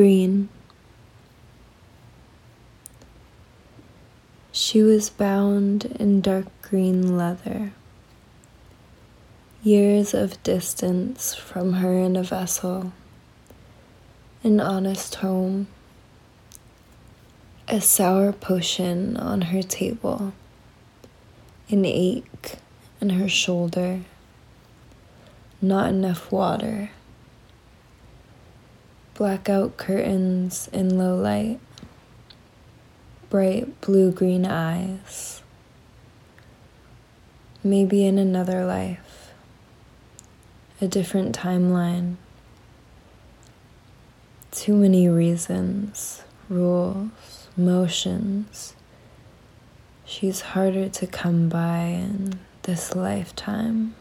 green. She was bound in dark green leather. Years of distance from her in a vessel, an honest home, a sour potion on her table, an ache in her shoulder, not enough water, blackout curtains in low light bright blue green eyes. Maybe in another life, a different timeline. Too many reasons, rules, motions. She's harder to come by in this lifetime.